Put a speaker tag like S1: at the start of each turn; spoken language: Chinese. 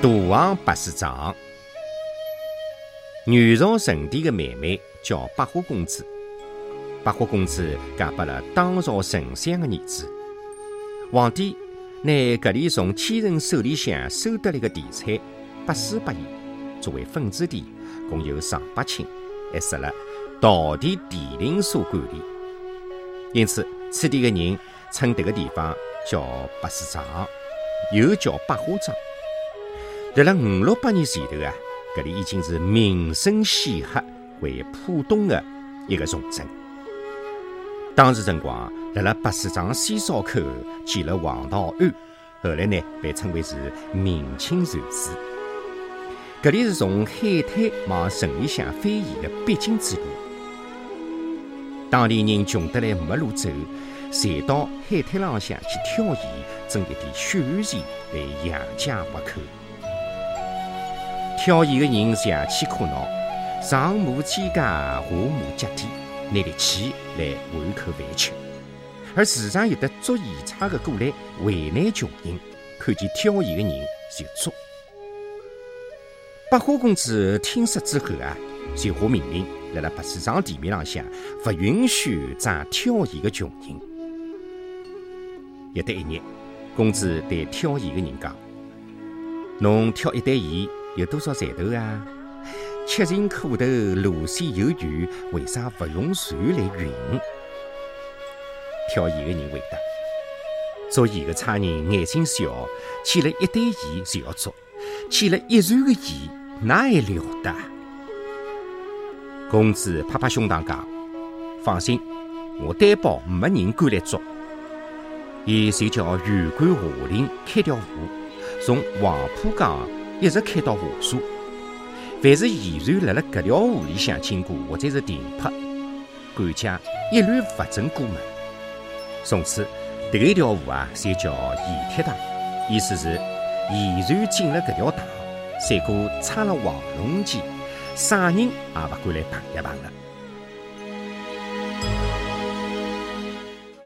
S1: 大王八世长，元朝成帝的妹妹叫百花公主。百花公主嫁给了当朝丞相的儿子。皇帝拿搿里从天人手里向收得来的地产拨施拨伊，作为分支地，共有上百顷，还设了稻田地令所管理。因此，此地的人称迭个地方叫百事庄，又叫百花庄。辣辣五六百年前头啊，搿里已经是名声显赫、为浦东的一个重镇。当时辰光，辣辣百事庄西哨口建了黄道庵，后来呢被称为是明清禅寺。搿里是从海滩往城里向飞移的必经之路。当地人穷得来没路走，侪到海滩浪向去挑盐，挣一点血汗钱来养家糊口。挑盐的人邪气苦恼，上马肩胛，下马脚底，拿力气来换口饭吃。而时常有的捉盐差的过来为难穷人，看见挑盐的人就捉。百花公子听说之后啊，就下命令，辣辣百事庄地面浪向不允许长挑盐的穷人。有得一日，公子对挑盐的人讲：“侬挑一袋盐。”有多少赚头啊？吃尽苦头，路线又远，为啥不用船来运？挑盐的人回答：捉盐的差人眼睛小，见了一堆盐就要捉，见了一船的盐，那还了得？公子拍拍胸膛讲：放心，我担保没人敢来捉。伊就叫员官下令开条河，从黄浦江。一直开到华沙，凡是盐船辣辣搿条河里向经过或者是停泊，管家一律勿准过门。从此，迭一条河啊，就叫盐铁塘，意思是盐船进了搿条塘，三哥插了黄龙旗，啥人也勿敢来碰一碰了。